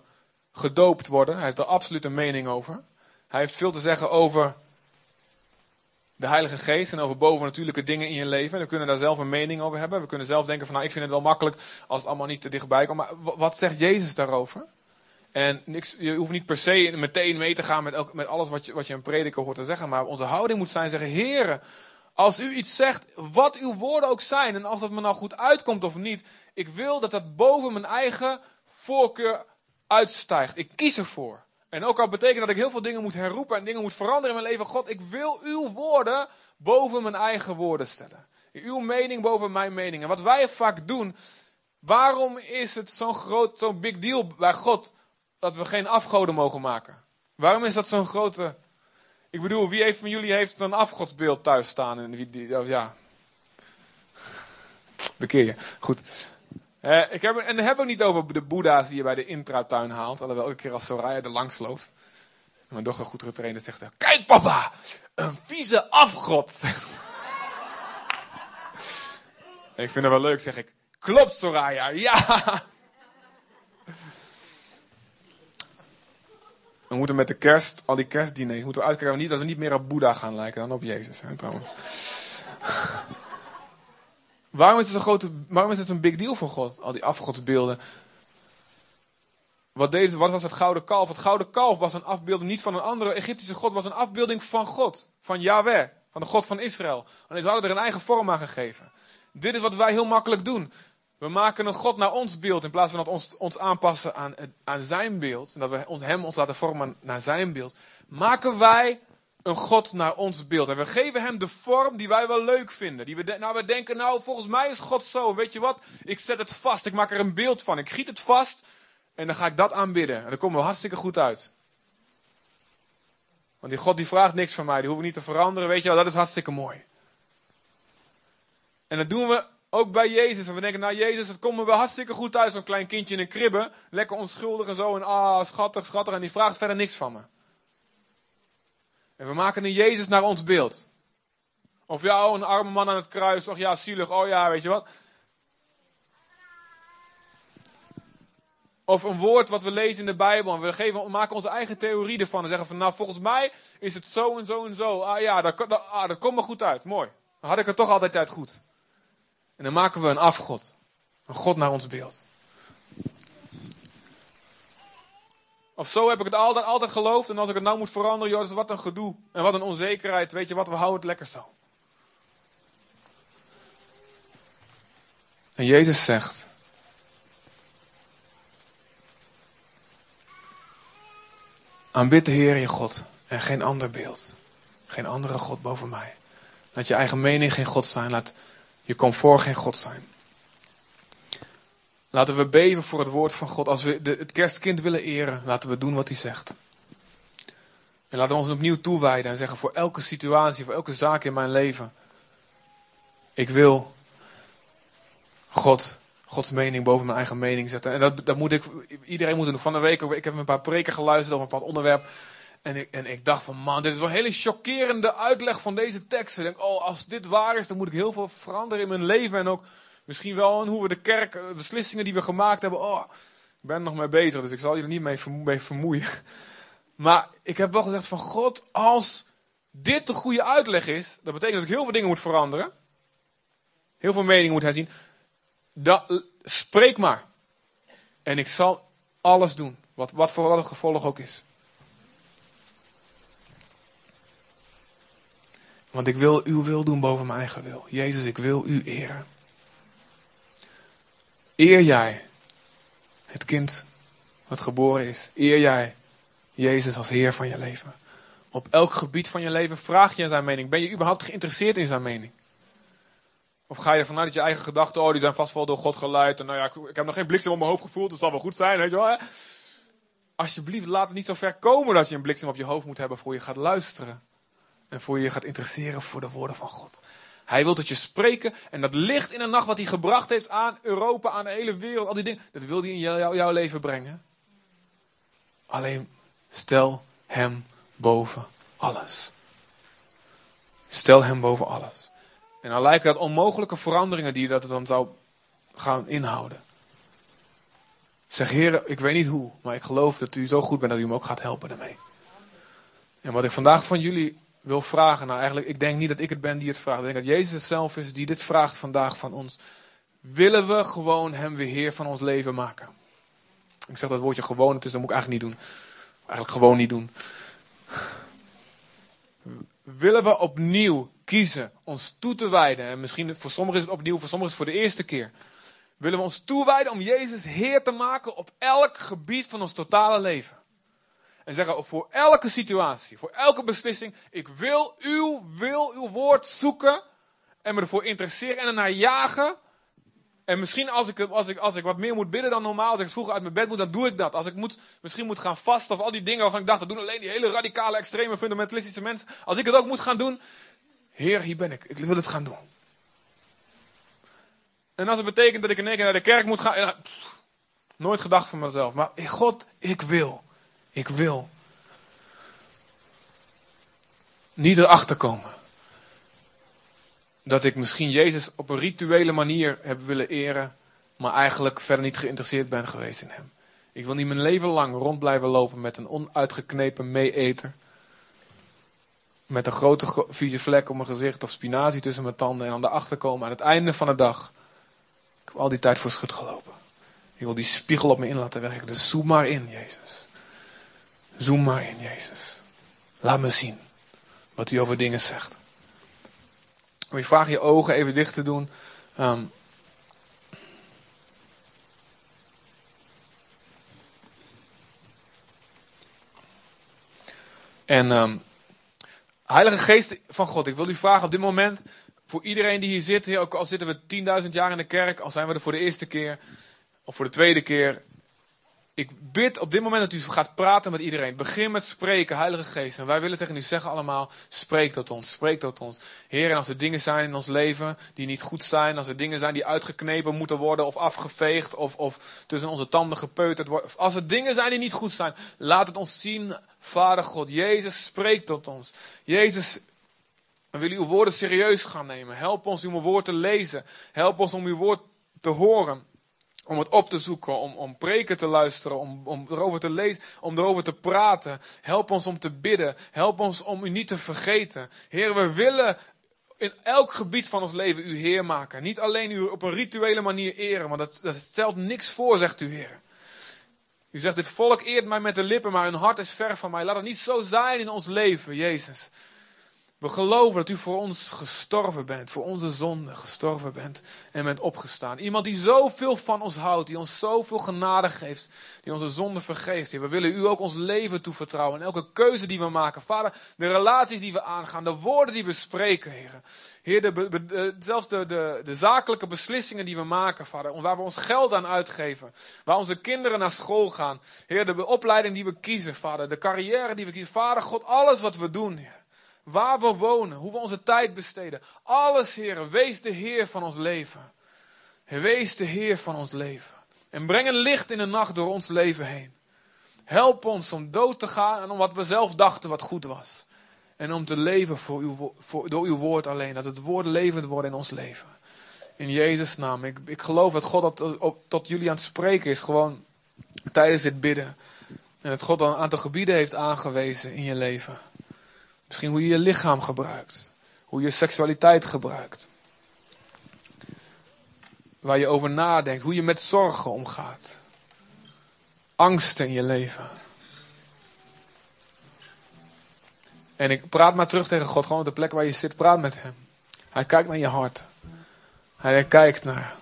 gedoopt worden. Hij heeft er absoluut een mening over. Hij heeft veel te zeggen over de Heilige Geest en over bovennatuurlijke dingen in je leven. We kunnen daar zelf een mening over hebben. We kunnen zelf denken van nou, ik vind het wel makkelijk als het allemaal niet te dichtbij komt. Maar wat zegt Jezus daarover? En niks, je hoeft niet per se meteen mee te gaan met, elk, met alles wat je, wat je een prediker hoort te zeggen. Maar onze houding moet zijn zeggen, heren, als u iets zegt, wat uw woorden ook zijn, en als dat me nou goed uitkomt of niet, ik wil dat dat boven mijn eigen voorkeur uitstijgt. Ik kies ervoor. En ook al betekent dat ik heel veel dingen moet herroepen en dingen moet veranderen in mijn leven. God, ik wil uw woorden boven mijn eigen woorden stellen. Uw mening boven mijn mening. En wat wij vaak doen, waarom is het zo'n groot, zo'n big deal bij God dat we geen afgoden mogen maken? Waarom is dat zo'n grote ik bedoel, wie heeft van jullie heeft een afgodsbeeld thuis staan? En wie, die, ja. Bekeer je. Goed. Uh, ik heb, en dan heb ik niet over de boeddha's die je bij de intratuin haalt. Alhoewel elke keer als Soraya er langs loopt. Mijn dochter goed getraind zegt: Kijk papa, een vieze afgod. ik vind het wel leuk, zeg ik. Klopt Soraya, ja. We moeten met de kerst, al die kerstdiners, moeten uitkijken dat we niet meer op Boeddha gaan lijken dan op Jezus. Hè, trouwens. waarom, is het een grote, waarom is het een big deal voor God, al die afgodsbeelden? Wat, wat was het gouden kalf? Het gouden kalf was een afbeelding niet van een andere Egyptische god, was een afbeelding van God, van Yahweh, van de God van Israël. En ze hadden er een eigen vorm aan gegeven. Dit is wat wij heel makkelijk doen. We maken een God naar ons beeld in plaats van dat ons, ons aanpassen aan, aan zijn beeld. En dat we hem ons laten vormen naar zijn beeld. Maken wij een God naar ons beeld. En we geven hem de vorm die wij wel leuk vinden. Die we, nou, we denken, nou, volgens mij is God zo. Weet je wat? Ik zet het vast. Ik maak er een beeld van. Ik giet het vast. En dan ga ik dat aanbidden. En dan komen we hartstikke goed uit. Want die God die vraagt niks van mij. Die hoeven niet te veranderen. Weet je wel, dat is hartstikke mooi. En dat doen we ook bij Jezus. En we denken, nou Jezus, het komt me wel hartstikke goed uit. Zo'n klein kindje in een kribbe. Lekker onschuldig en zo. En ah, schattig, schattig. En die vraagt verder niks van me. En we maken een Jezus naar ons beeld. Of ja, een arme man aan het kruis. Och ja, zielig. Oh ja, weet je wat. Of een woord wat we lezen in de Bijbel. En we, geven, maken onze eigen theorie ervan. En zeggen van, nou volgens mij is het zo en zo en zo. Ah ja, dat, dat, ah, dat komt me goed uit. Mooi. Dan had ik het toch altijd uit goed. En dan maken we een afgod. Een God naar ons beeld. Of zo heb ik het altijd, altijd geloofd. En als ik het nou moet veranderen, joh, wat een gedoe. En wat een onzekerheid. Weet je wat, we houden het lekker zo. En Jezus zegt. Aanbid de Heer je God en geen ander beeld. Geen andere God boven mij. Laat je eigen mening geen God zijn. Laat je comfort geen God zijn. Laten we beven voor het woord van God. Als we de, het kerstkind willen eren, laten we doen wat hij zegt. En laten we ons opnieuw toewijden en zeggen voor elke situatie, voor elke zaak in mijn leven. Ik wil God, Gods mening boven mijn eigen mening zetten. En dat, dat moet ik, iedereen moet doen. Van de week, ik heb een paar preken geluisterd over een bepaald onderwerp. En ik, en ik dacht van, man, dit is wel een hele chockerende uitleg van deze tekst. Ik denk, oh, als dit waar is, dan moet ik heel veel veranderen in mijn leven. En ook misschien wel in hoe we de kerk, eh, beslissingen die we gemaakt hebben. Oh, ik ben nog mee bezig, dus ik zal je er niet mee, vermoeien. Maar ik heb wel gezegd van, God, als dit de goede uitleg is, dat betekent dat ik heel veel dingen moet veranderen. Heel veel meningen moet herzien. Dat, spreek maar. En ik zal alles doen. Wat, wat voor het gevolg ook is. Want ik wil uw wil doen boven mijn eigen wil. Jezus, ik wil u eren. Eer jij het kind wat geboren is. Eer jij Jezus als Heer van je leven. Op elk gebied van je leven vraag je zijn mening. Ben je überhaupt geïnteresseerd in zijn mening? Of ga je ervan uit dat je eigen gedachten, oh, die zijn vast wel door God geleid. En nou ja, ik, heb nog geen bliksem op mijn hoofd gevoeld, dat zal wel goed zijn, weet je wel. Alsjeblieft, laat het niet zo ver komen dat je een bliksem op je hoofd moet hebben voor je gaat luisteren. En voor je gaat interesseren voor de woorden van God. Hij wil dat je spreken en dat licht in de nacht wat hij gebracht heeft aan Europa, aan de hele wereld, al die dingen, dat wil hij in jou, jouw leven brengen. Alleen stel hem boven alles. Stel hem boven alles. En dan lijken dat onmogelijke veranderingen die dat dan zou gaan inhouden. Zeg, Heer, ik weet niet hoe, maar ik geloof dat u zo goed bent dat u me ook gaat helpen daarmee. En wat ik vandaag van jullie wil vragen, nou eigenlijk, ik denk niet dat ik het ben die het vraagt. Ik denk dat Jezus zelf is die dit vraagt vandaag van ons. Willen we gewoon Hem weer Heer van ons leven maken? Ik zeg dat woordje gewoon, dus dat moet ik eigenlijk niet doen. Eigenlijk gewoon niet doen. Willen we opnieuw kiezen ons toe te wijden? En misschien voor sommigen is het opnieuw, voor sommigen is het voor de eerste keer. Willen we ons toewijden om Jezus Heer te maken op elk gebied van ons totale leven? En zeggen voor elke situatie, voor elke beslissing, ik wil uw wil, uw woord zoeken en me ervoor interesseren en ernaar jagen. En misschien als ik, als, ik, als ik wat meer moet bidden dan normaal, als ik vroeger uit mijn bed moet, dan doe ik dat. Als ik moet, misschien moet gaan vasten of al die dingen waarvan ik dacht, dat doen alleen die hele radicale, extreme, fundamentalistische mensen. Als ik het ook moet gaan doen, Heer, hier ben ik. Ik wil het gaan doen. En als het betekent dat ik in één keer naar de kerk moet gaan, nooit gedacht van mezelf. Maar God, ik wil. Ik wil niet erachter komen dat ik misschien Jezus op een rituele manier heb willen eren, maar eigenlijk verder niet geïnteresseerd ben geweest in Hem. Ik wil niet mijn leven lang rond blijven lopen met een onuitgeknepen meeeter. Met een grote vieze vlek op mijn gezicht of spinazie tussen mijn tanden en aan de achterkomen aan het einde van de dag. Ik heb al die tijd voor schut gelopen. Ik wil die spiegel op me in laten werken. Dus zoom maar in, Jezus. Zoom maar in, Jezus. Laat me zien wat u over dingen zegt. Om je vraag je ogen even dicht te doen. Um, en um, Heilige Geest van God, ik wil u vragen op dit moment, voor iedereen die hier zit, ook al zitten we 10.000 jaar in de kerk, al zijn we er voor de eerste keer, of voor de tweede keer, ik bid op dit moment dat u gaat praten met iedereen. Begin met spreken, Heilige Geest. En wij willen tegen u zeggen allemaal, spreek tot ons, spreek tot ons. Heer, en als er dingen zijn in ons leven die niet goed zijn, als er dingen zijn die uitgeknepen moeten worden of afgeveegd of, of tussen onze tanden gepeuterd worden. Als er dingen zijn die niet goed zijn, laat het ons zien, Vader God. Jezus, spreek tot ons. Jezus, we willen uw woorden serieus gaan nemen. Help ons om uw woord te lezen. Help ons om uw woord te horen om het op te zoeken, om, om preken te luisteren, om, om erover te lezen, om erover te praten. Help ons om te bidden. Help ons om u niet te vergeten. Heer, we willen in elk gebied van ons leven u Heer maken. Niet alleen u op een rituele manier eren, want dat, dat stelt niks voor, zegt u Heer. U zegt, dit volk eert mij met de lippen, maar hun hart is ver van mij. Laat het niet zo zijn in ons leven, Jezus. We geloven dat u voor ons gestorven bent, voor onze zonde gestorven bent en bent opgestaan. Iemand die zoveel van ons houdt, die ons zoveel genade geeft, die onze zonde vergeeft. We willen u ook ons leven toevertrouwen en elke keuze die we maken. Vader, de relaties die we aangaan, de woorden die we spreken, Heer. Heer, de, zelfs de, de, de zakelijke beslissingen die we maken, Vader, waar we ons geld aan uitgeven, waar onze kinderen naar school gaan. Heer, de opleiding die we kiezen, Vader, de carrière die we kiezen. Vader, God, alles wat we doen. Waar we wonen, hoe we onze tijd besteden. Alles, Heer, wees de Heer van ons leven. Wees de Heer van ons leven. En breng een licht in de nacht door ons leven heen. Help ons om dood te gaan en om wat we zelf dachten wat goed was. En om te leven voor uw, voor, door uw woord alleen. Dat het woord levend wordt in ons leven. In Jezus' naam. Ik, ik geloof dat God dat, tot jullie aan het spreken is. Gewoon tijdens dit bidden. En dat God een aantal gebieden heeft aangewezen in je leven. Misschien hoe je je lichaam gebruikt. Hoe je seksualiteit gebruikt. Waar je over nadenkt. Hoe je met zorgen omgaat. Angsten in je leven. En ik praat maar terug tegen God. Gewoon op de plek waar je zit. Praat met hem. Hij kijkt naar je hart. Hij kijkt naar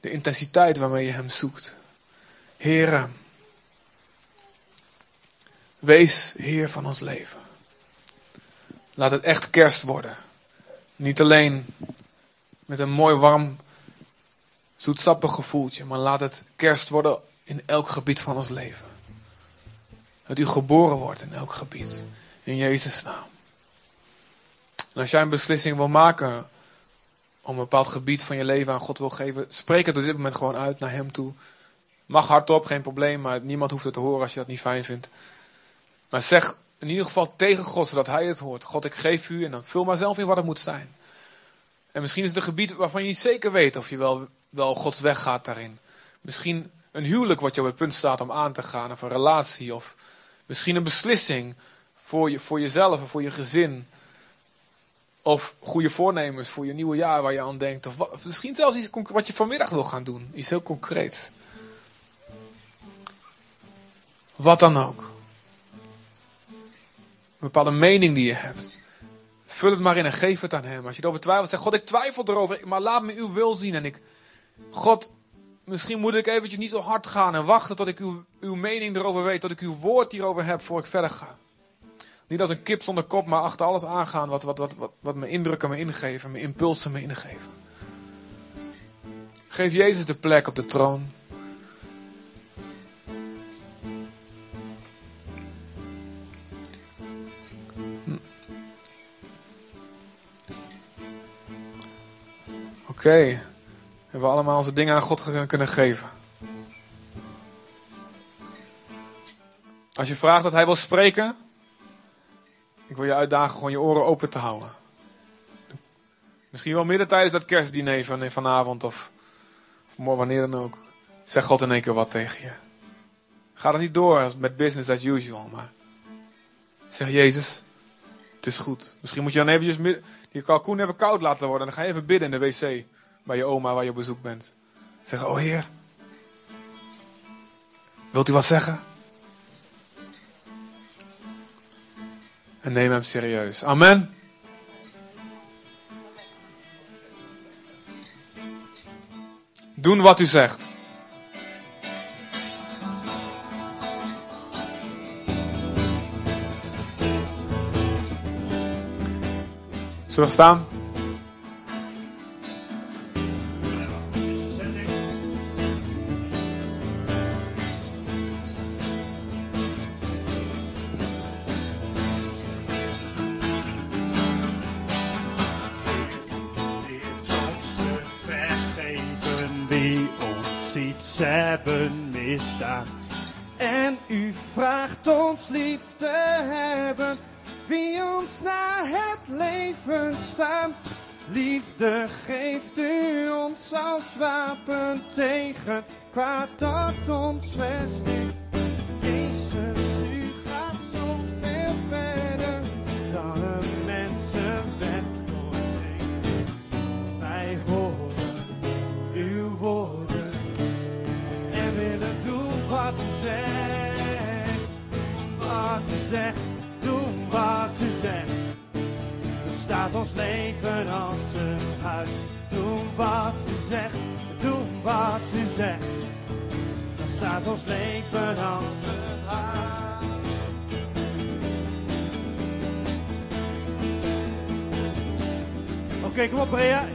de intensiteit waarmee je hem zoekt. Heere. Wees Heer van ons leven. Laat het echt kerst worden. Niet alleen met een mooi warm, zoetsappig gevoeltje, maar laat het kerst worden in elk gebied van ons leven. Dat u geboren wordt in elk gebied. In Jezus' naam. En als jij een beslissing wil maken om een bepaald gebied van je leven aan God wil geven, spreek het op dit moment gewoon uit naar Hem toe. Mag hardop, geen probleem, maar niemand hoeft het te horen als je dat niet fijn vindt. Maar zeg in ieder geval tegen God, zodat Hij het hoort. God, ik geef u en dan vul maar zelf in wat het moet zijn. En misschien is het een gebied waarvan je niet zeker weet of je wel, wel Gods weg gaat daarin. Misschien een huwelijk wat je op het punt staat om aan te gaan, of een relatie, of misschien een beslissing voor, je, voor jezelf of voor je gezin. Of goede voornemens voor je nieuwe jaar waar je aan denkt. Of, of misschien zelfs iets wat je vanmiddag wil gaan doen. Iets heel concreets. Wat dan ook bepaalde mening die je hebt. Vul het maar in en geef het aan hem. Als je erover twijfelt, zeg God, ik twijfel erover, maar laat me uw wil zien. En ik, God, misschien moet ik eventjes niet zo hard gaan en wachten tot ik uw, uw mening erover weet, tot ik uw woord hierover heb, voor ik verder ga. Niet als een kip zonder kop, maar achter alles aangaan wat, wat, wat, wat, wat mijn indrukken me ingeven, mijn impulsen me ingeven. Geef Jezus de plek op de troon. Oké. Hebben we allemaal onze dingen aan God kunnen geven. Als je vraagt dat hij wil spreken, ik wil je uitdagen gewoon je oren open te houden. Misschien wel midden tijdens dat kerstdiner van vanavond of, of wanneer dan ook. Zeg God in één keer wat tegen je. Ga er niet door met business as usual, maar zeg Jezus, het is goed. Misschien moet je dan eventjes die kalkoen even koud laten worden. En dan ga je even bidden in de wc bij je oma waar je op bezoek bent. Zeg, oh Heer, wilt u wat zeggen? En neem hem serieus. Amen. Doen wat u zegt. Zullen we staan? Zegt, doen wat u zegt. Dan staat ons leven als een huis. Doen wat u zegt, doen wat u zegt. Dan staat ons leven als een huis. Oké, kom op Brea.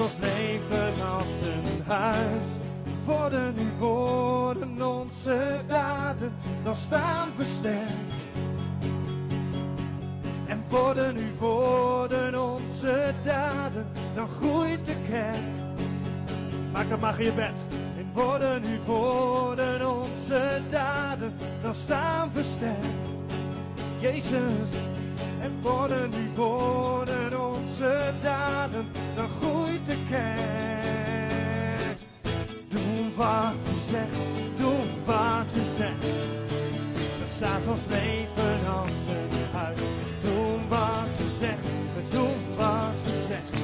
Ons leven als een huis. Worden uw woorden onze daden, dan staan we. En worden uw woorden onze daden, dan groeit de kerk. Maak dan maar je bed. En worden uw woorden onze daden, dan staan we. Jezus, en worden uw woorden onze daden, dan groeit de kerk. Doen wat u zegt, doen wat u zegt. Dan staat ons leven als een huis. Doen wat u zegt, we doen wat u zegt.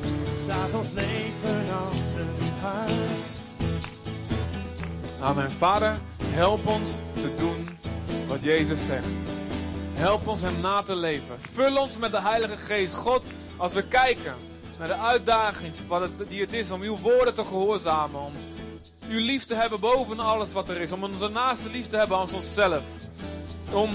Dan staat ons leven als een huis. Amen. Vader, help ons te doen wat Jezus zegt. Help ons hem na te leven. Vul ons met de Heilige Geest. God, als we kijken naar de uitdaging die het is om uw woorden te gehoorzamen. Om uw lief te hebben boven alles wat er is. Om onze naaste lief te hebben als onszelf. Om,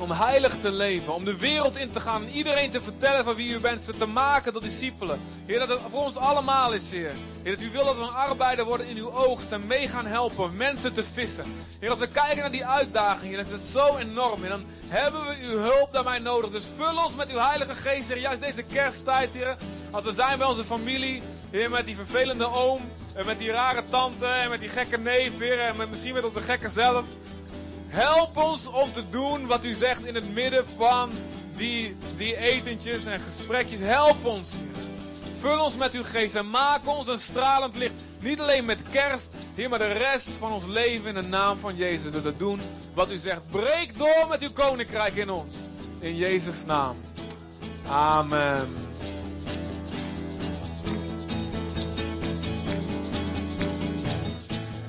om heilig te leven. Om de wereld in te gaan. En iedereen te vertellen van wie u bent. Ze te maken tot discipelen. Heer, dat het voor ons allemaal is, Heer. Heer, dat u wil dat we een arbeider worden in uw oogst. En mee gaan helpen mensen te vissen. Heer, als we kijken naar die uitdaging, dat is het zo enorm. En dan hebben we uw hulp daarbij nodig. Dus vul ons met uw Heilige Geest, Heer. Juist deze kersttijd, Heer. Als we zijn bij onze familie, Heer, met die vervelende oom. En met die rare tante. En met die gekke neef, Heer. En met, misschien met onze gekke zelf. Help ons om te doen wat u zegt in het midden van die, die etentjes en gesprekjes. Help ons. Vul ons met uw geest en maak ons een stralend licht. Niet alleen met kerst, Heer, maar de rest van ons leven in de naam van Jezus. Door te doen wat u zegt. Breek door met uw koninkrijk in ons. In Jezus' naam. Amen.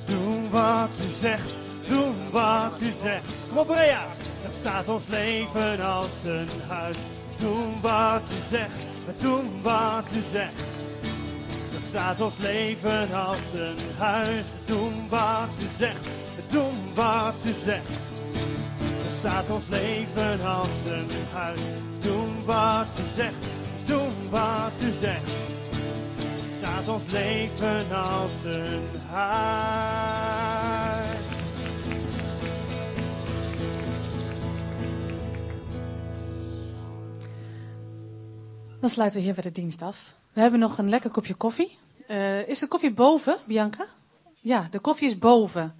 Doen wat u zegt, doen wat u zegt. Kom op, Rea. Dan staat ons leven als een huis. Doen wat u zegt, we doen wat u zegt. Dan staat ons leven als een huis. Doen wat u zegt, we doen wat u zegt. Dan staat ons leven als een huis. Doen wat u zegt, doen wat u zegt staat ons leven als een huis. Dan sluiten we hier weer de dienst af. We hebben nog een lekker kopje koffie. Eh, is de koffie boven, Bianca? Ja, de koffie is boven.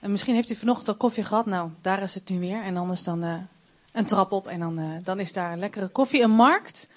En misschien heeft u vanochtend al koffie gehad. Nou, daar is het nu weer. En anders dan eh, een trap op en dan, eh, dan is daar lekkere koffie. Een markt